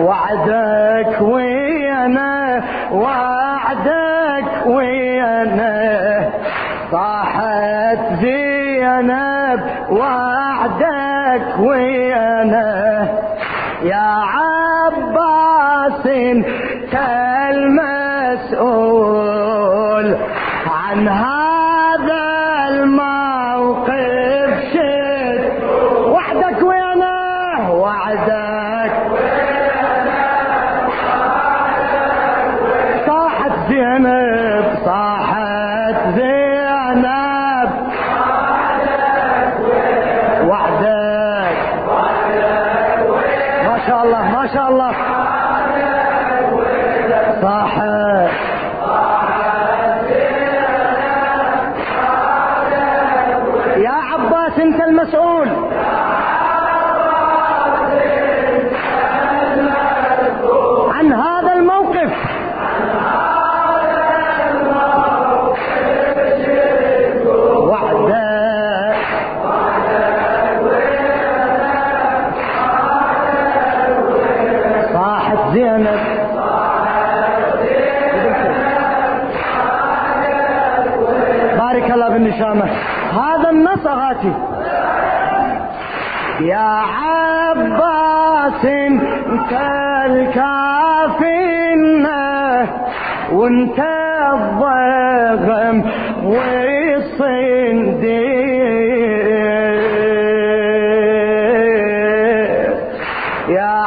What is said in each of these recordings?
وعدك ويانا وعدك ويانا. صاحت زينب وعدك ويانا. يا عباس انت المسؤول عن عباس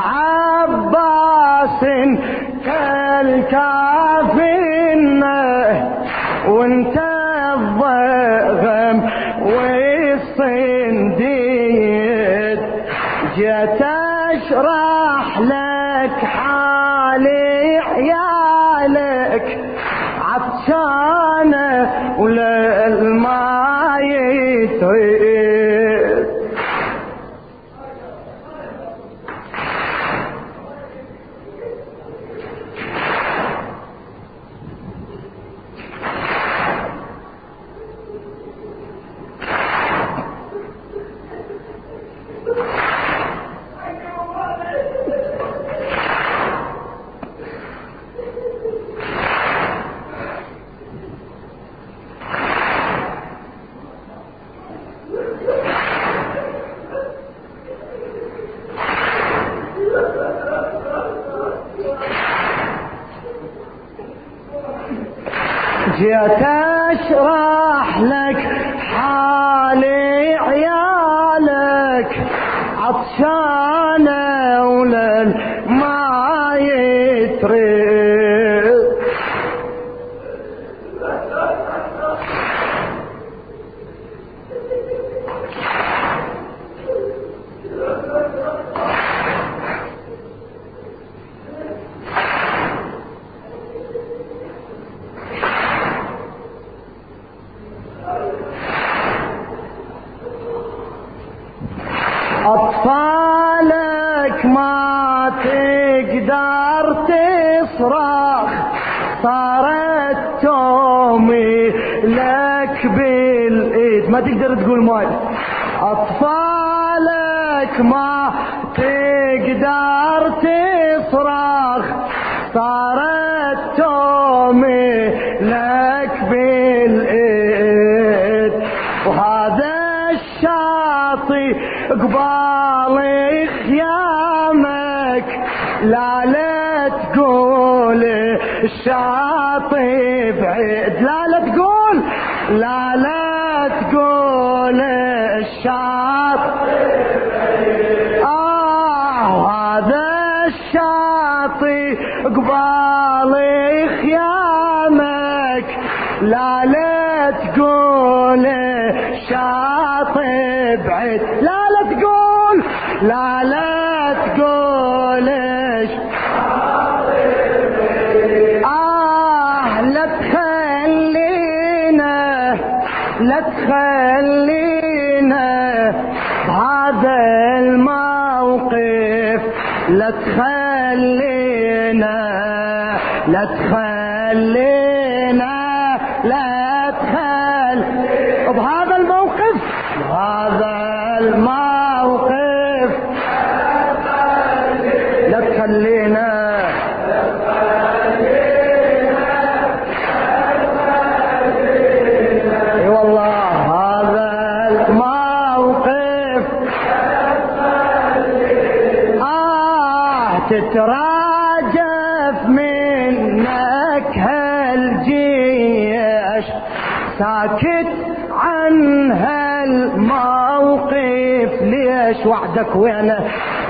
عباس انت الكافينا وانت الضغم والصنديد جيت أشرح لك حالي جيت اشرح لك حالي عيالك. عطشانة أطفالك ما تقدر تصرخ صارت تومي لك بالإيد ما تقدر تقول ماي أطفالك ما تقدر تصرخ صارت لا لا تقول الشاطي بعيد لا لا تقول لا لا تقول الشاطي آه هذا الشاطي قبال خيامك. لا لا تقول شاطي بعيد لا لا تقول لا لا تقول آه لا تخلينا لا تخلينا بهذا الموقف. لا تخلينا لا تخلينا. تتراجف منك هالجيش ساكت عن هالموقف. ليش وعدك وينه؟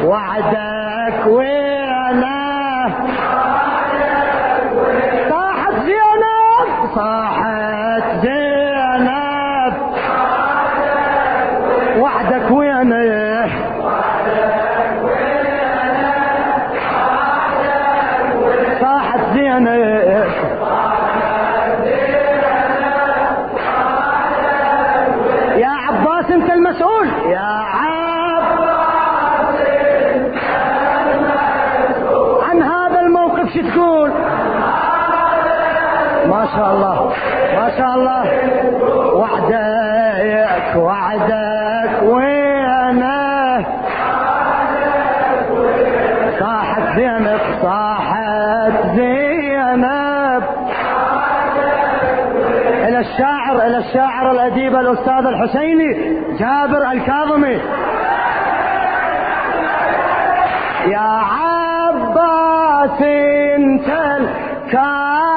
وعدك وينه؟ صاحت زينب صاحت زينب. شاء الله ما شاء الله وعدك وعدك. وينه؟ صاحت زينب صاحت زينب. إلى الشاعر إلى الشاعر الأديب الأستاذ الحسيني جابر الكاظمي. يا عباس انت الكافنه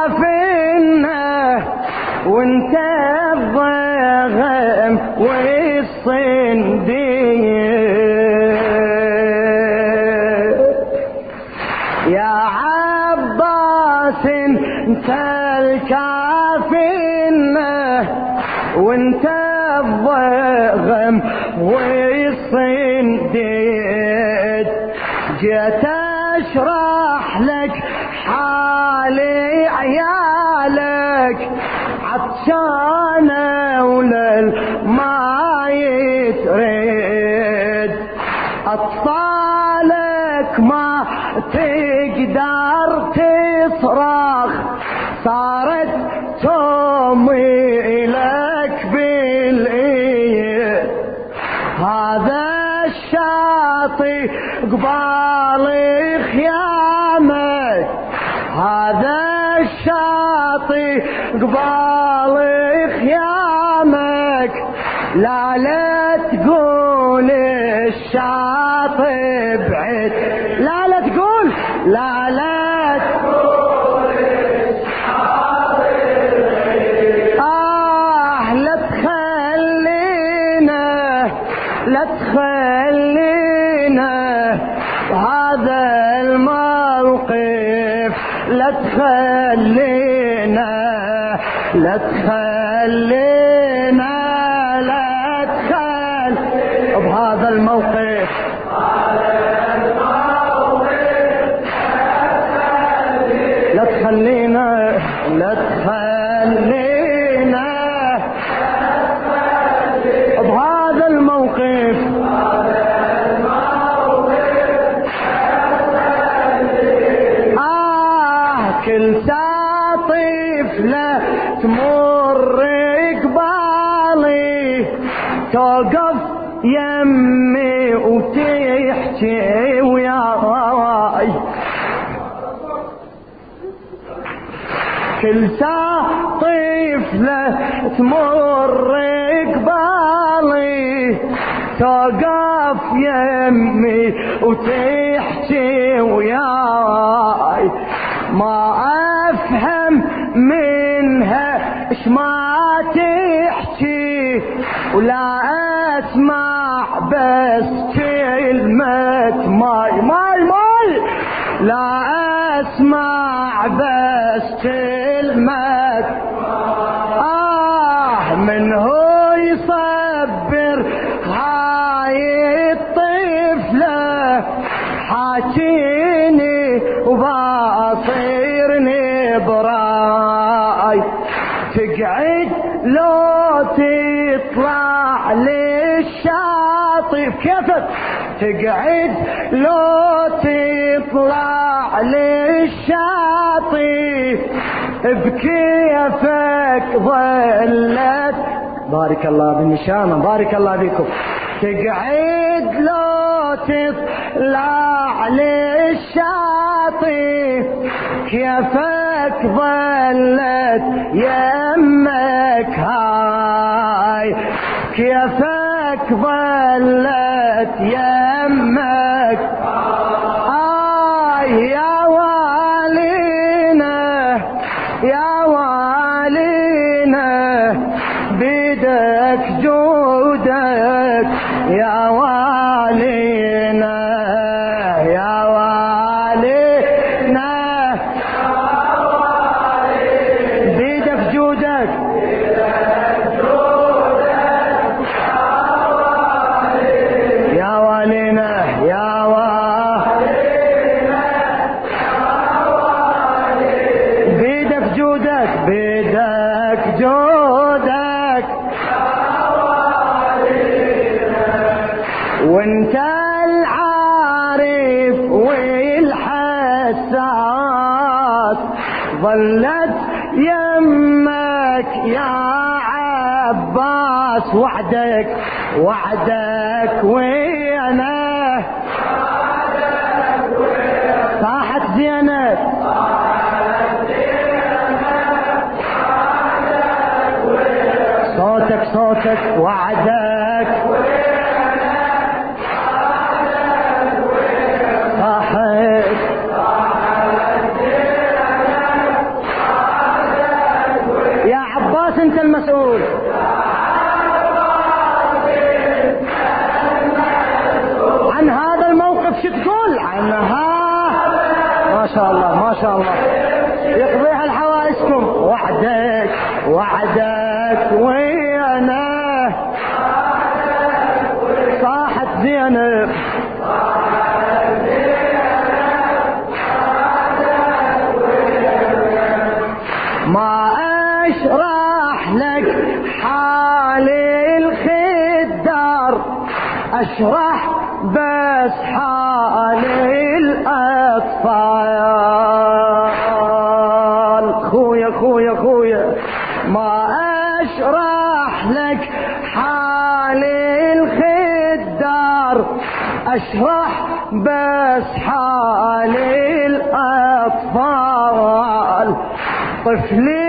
وانت الضغم والصنديق. يا عباس انت الكافنه وانت الضغم والصنديد جيت أشرح لك حالي عيالك عطشانه وللما لا لا تقول الشاطي بعيد. لا لا تقول؟ لا لا تقول آه لا تخلينا لا تخلينا هذا الموقف. لا تخلينا لا تخلينا. كل ساعة طفلة تمر قبالي. توقف يمي وتحكي وياي. ما تقعد لو تطلع للشاطئ. كيفك؟ تقعد لو تطلع للشاطئ. بكيفك ظلت؟ بارك الله بالنشامة بارك الله بكم تقعد لو تطلع للشاطئ. كيفك؟ ظلت يمك هاي. كيفك ظلت يمك صوتك وعدك صاحت يا عباس انت المسؤول. عن هذا الموقف شو تقول؟ عنها ما شاء الله ما شاء الله. اشرح بس حال الأطفال. خويا خويا خويا ما أشرح لك حال الخدار. أشرح بس حال الأطفال. طفلي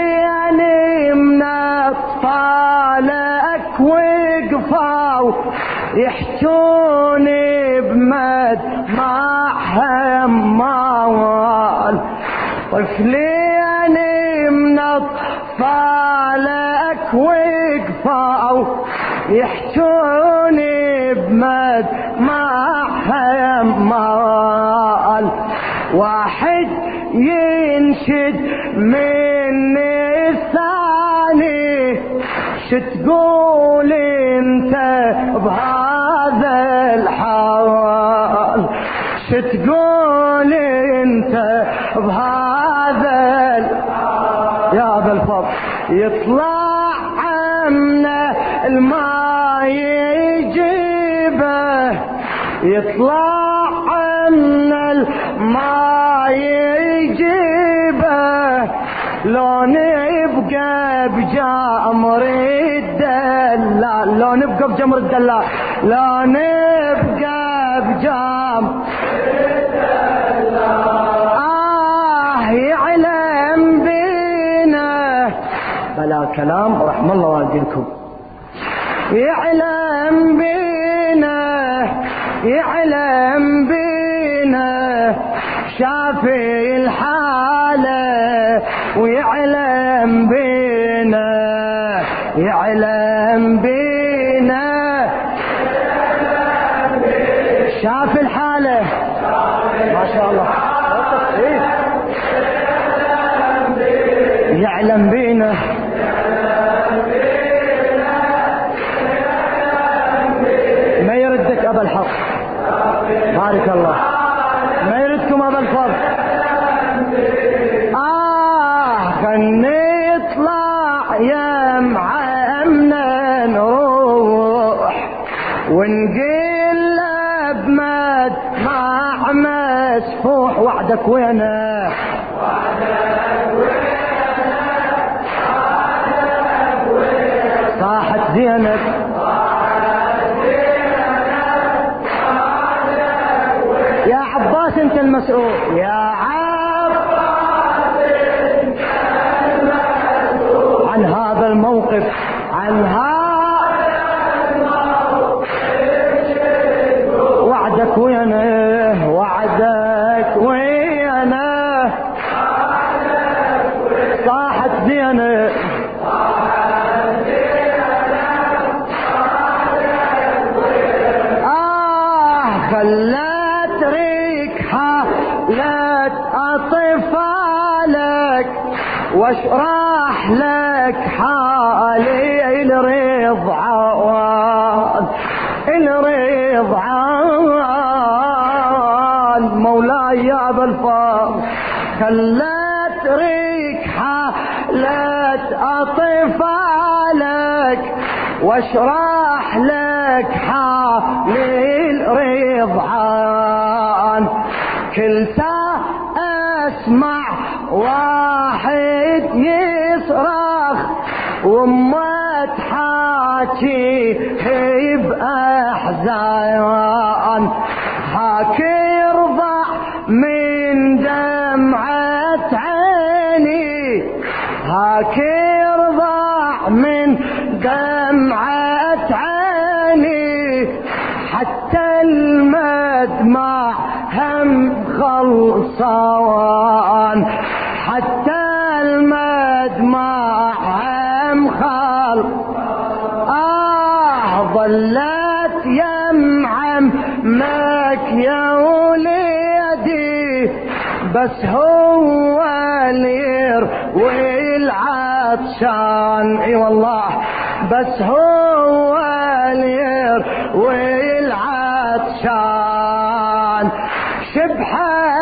يحجوني بمد ما همال طفلي يعني من اطفالك وقفاو يحجوني بمد ما همال واحد ينشد من الثاني شتقول انت بهذا الحال شتقول انت بهذا يا ابا الفضل. يطلع عنا الماء يجيبه. يطلع عنا الماء يجيبه. لو نبقى الدلال لو نبقى بجمر الدلال لو نبقى بجام آه يعلم بينا بلا كلام رحم الله والديكم يعلم بينا يعلم بينا شافي الحالة ويعلم وحدك وينه صاحت زينب انت المسؤول. يا عباس عن هذا الموقف عن هذا واشرح لك حالي الرضعان الرضعان مولاي يا ابا الفضل خلت ريكها لا أطفالك واشرح لك حالي الرضعان كل ساعة أسمع واحد يصرخ وما تحاكي بأحزان هاك يرضع من دمعة عيني. هاك يرضع من دمعة عيني. حتى المدمع هم خلصان. حتى المدمع خل آه ظلت يمعم ماك يا وليدي بس هو اللي والعطشان. إي والله. بس هو اللي والعطشان. شبحت عينه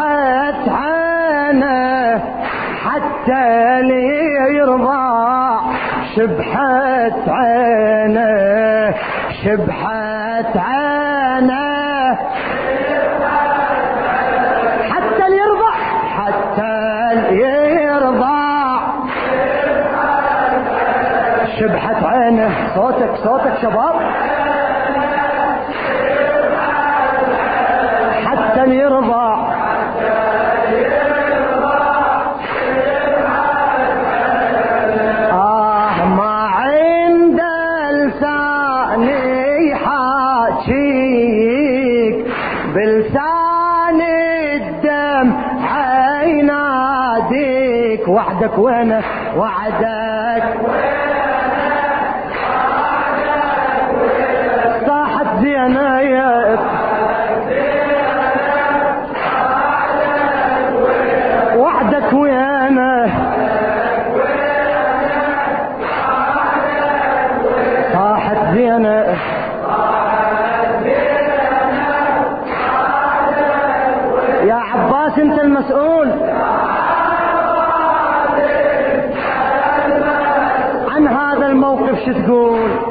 شبحت عينه حتى اللي يرضى شبحت عينه شبحت عينه حتى اللي يرضى حتى اللي يرضى شبحت عينه صوتك صوتك شباب. حتى اللي وعدك وينه وعدك صاحت زينايا. وعدك وينه صاحت زينة يا عباس انت المسؤول. هذا الموقف شو تقول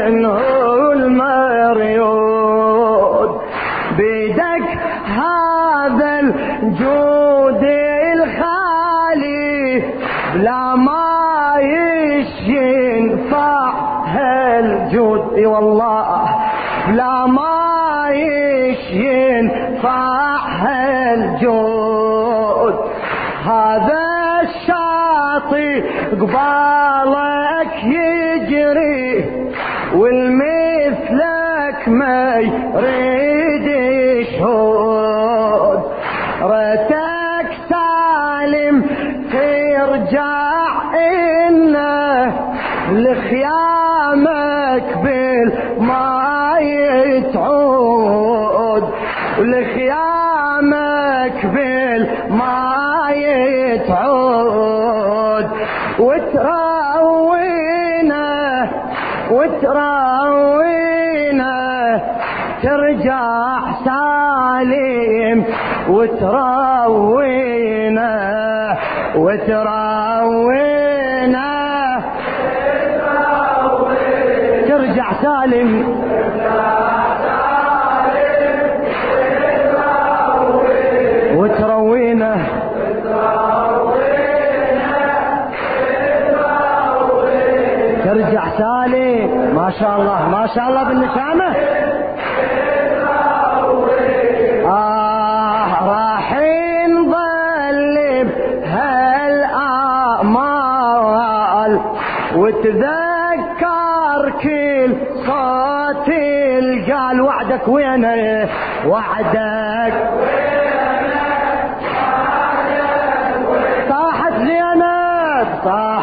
شن هو المريوت بيدك هذا الجود الخالي بلا ما ينفع هالجود إي والله. بلا ما ينفع هالجود هذا الشاطي قبالك يجري. والمثلك ما يريد يشهد. رتك سالم ترجع إنا لخيامك بالما يتعود. لخيامك بالما يتعود. وتراك وتراوينا ترجع سالم وتراوينا وتراوينا ترجع سالم ترجع سالم ما شاء الله ما شاء الله بالنشامة آه راحين ظلم هالآمال وتذكر كل صوت القال وعدك وينه وعدك. صاحت زينب صاحت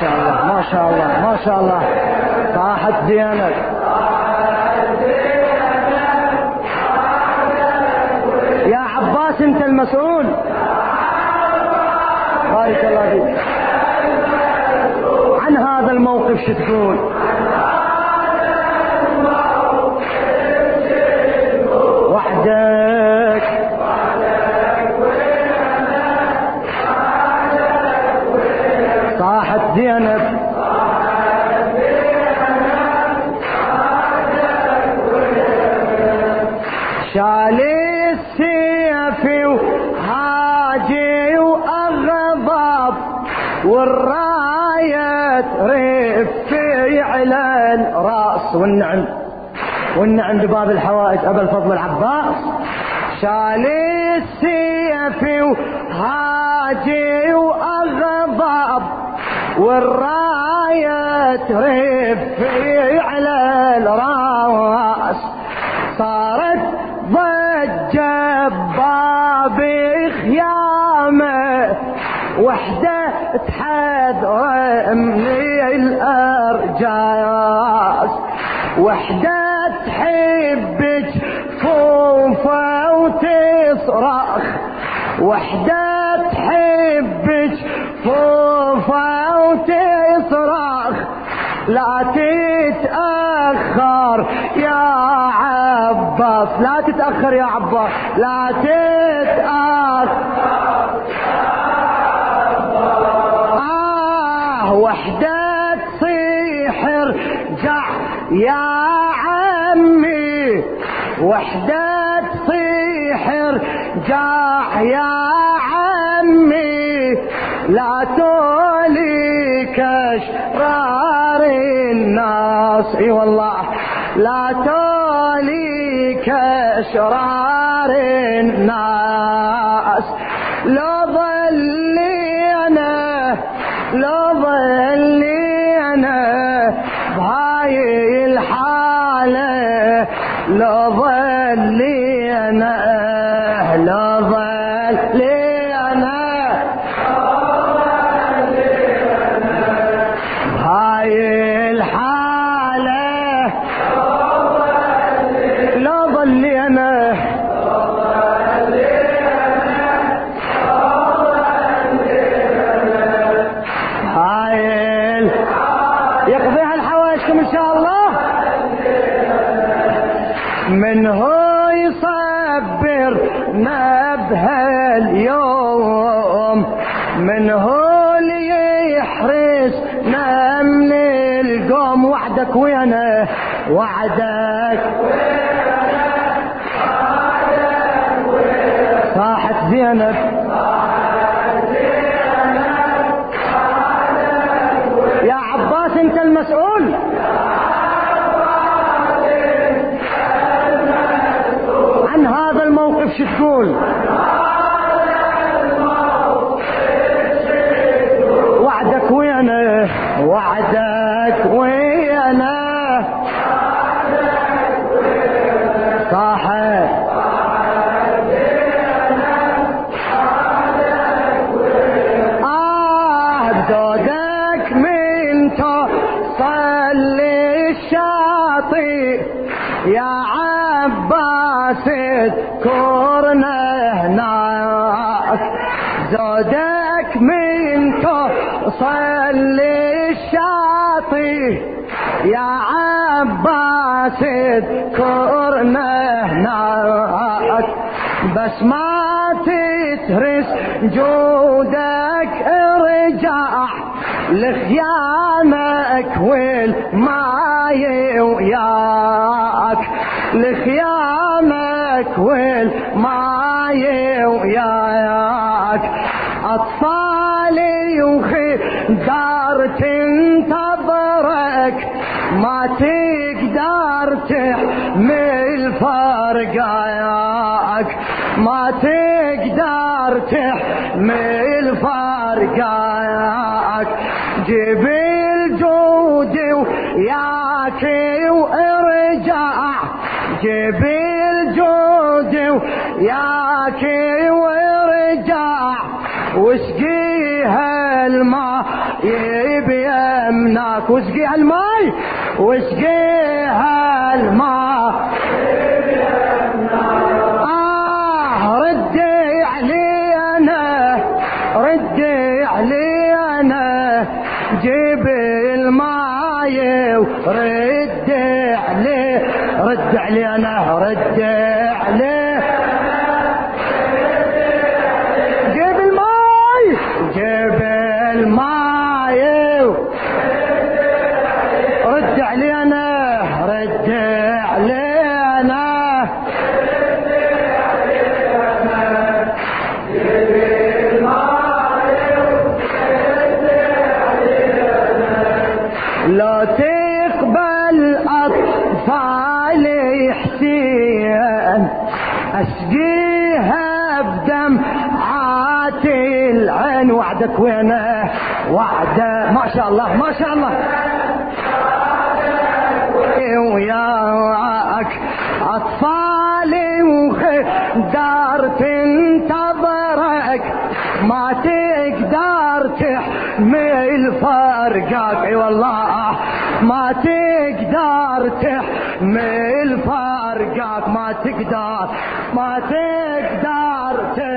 شاء الله ما شاء الله ما شاء الله صاحت زينب يا عباس أنت المسؤول. بارك الله فيك. عن هذا الموقف شو تقول؟ وحدك والراية ترفي على الراس والنعم. والنعم بباب الحوائج أبا الفضل العباس. شال السيف وهاجي وأغضب. والراية ترفي على الراس من الأرجاس. وحدة تحبك فوفة وتصرخ. وحدة تحبك فوفة وتصرخ. لا تتأخر يا عباس. لا تتأخر يا عباس. لا تتأخر. وحدة تصيحر جع يا عمي وحدة تصيحر جع يا عمي لا توليك أشرار الناس. إي والله لا توليك أشرار الناس. لو لو ظلينا بهاي الحالة لو ظلينا وعدك وينه وعدك صاحت زينب. يا عباس اذكرنا هناك بس ما تترس جودك ارجع لخيامك والماي وياك لخيامك والماي وياك. أطفالي وخي ما تقدر تحمل فرقاك ما تقدر تحمل فرقاك جيب الجود وياك وارجع. جيب الجود وياك وارجع. واسقيها الماء بيمناك واسقيها الماء. واسقيها الماء آه ردي علي أنا ردي علي أنا جيب الماي وردي علي رد علي أنا ردي لا تقبل أطفالي حسين. أسقيها بدم العين. وعدك وينه؟ وعده. ما شاء الله ما شاء الله. وياك أطفالي وخدار تنتظرك. ما تقدر تحمل فرقك. أي والله. ما تقدر تحمل فرقك ما تقدر ما تقدر تحمل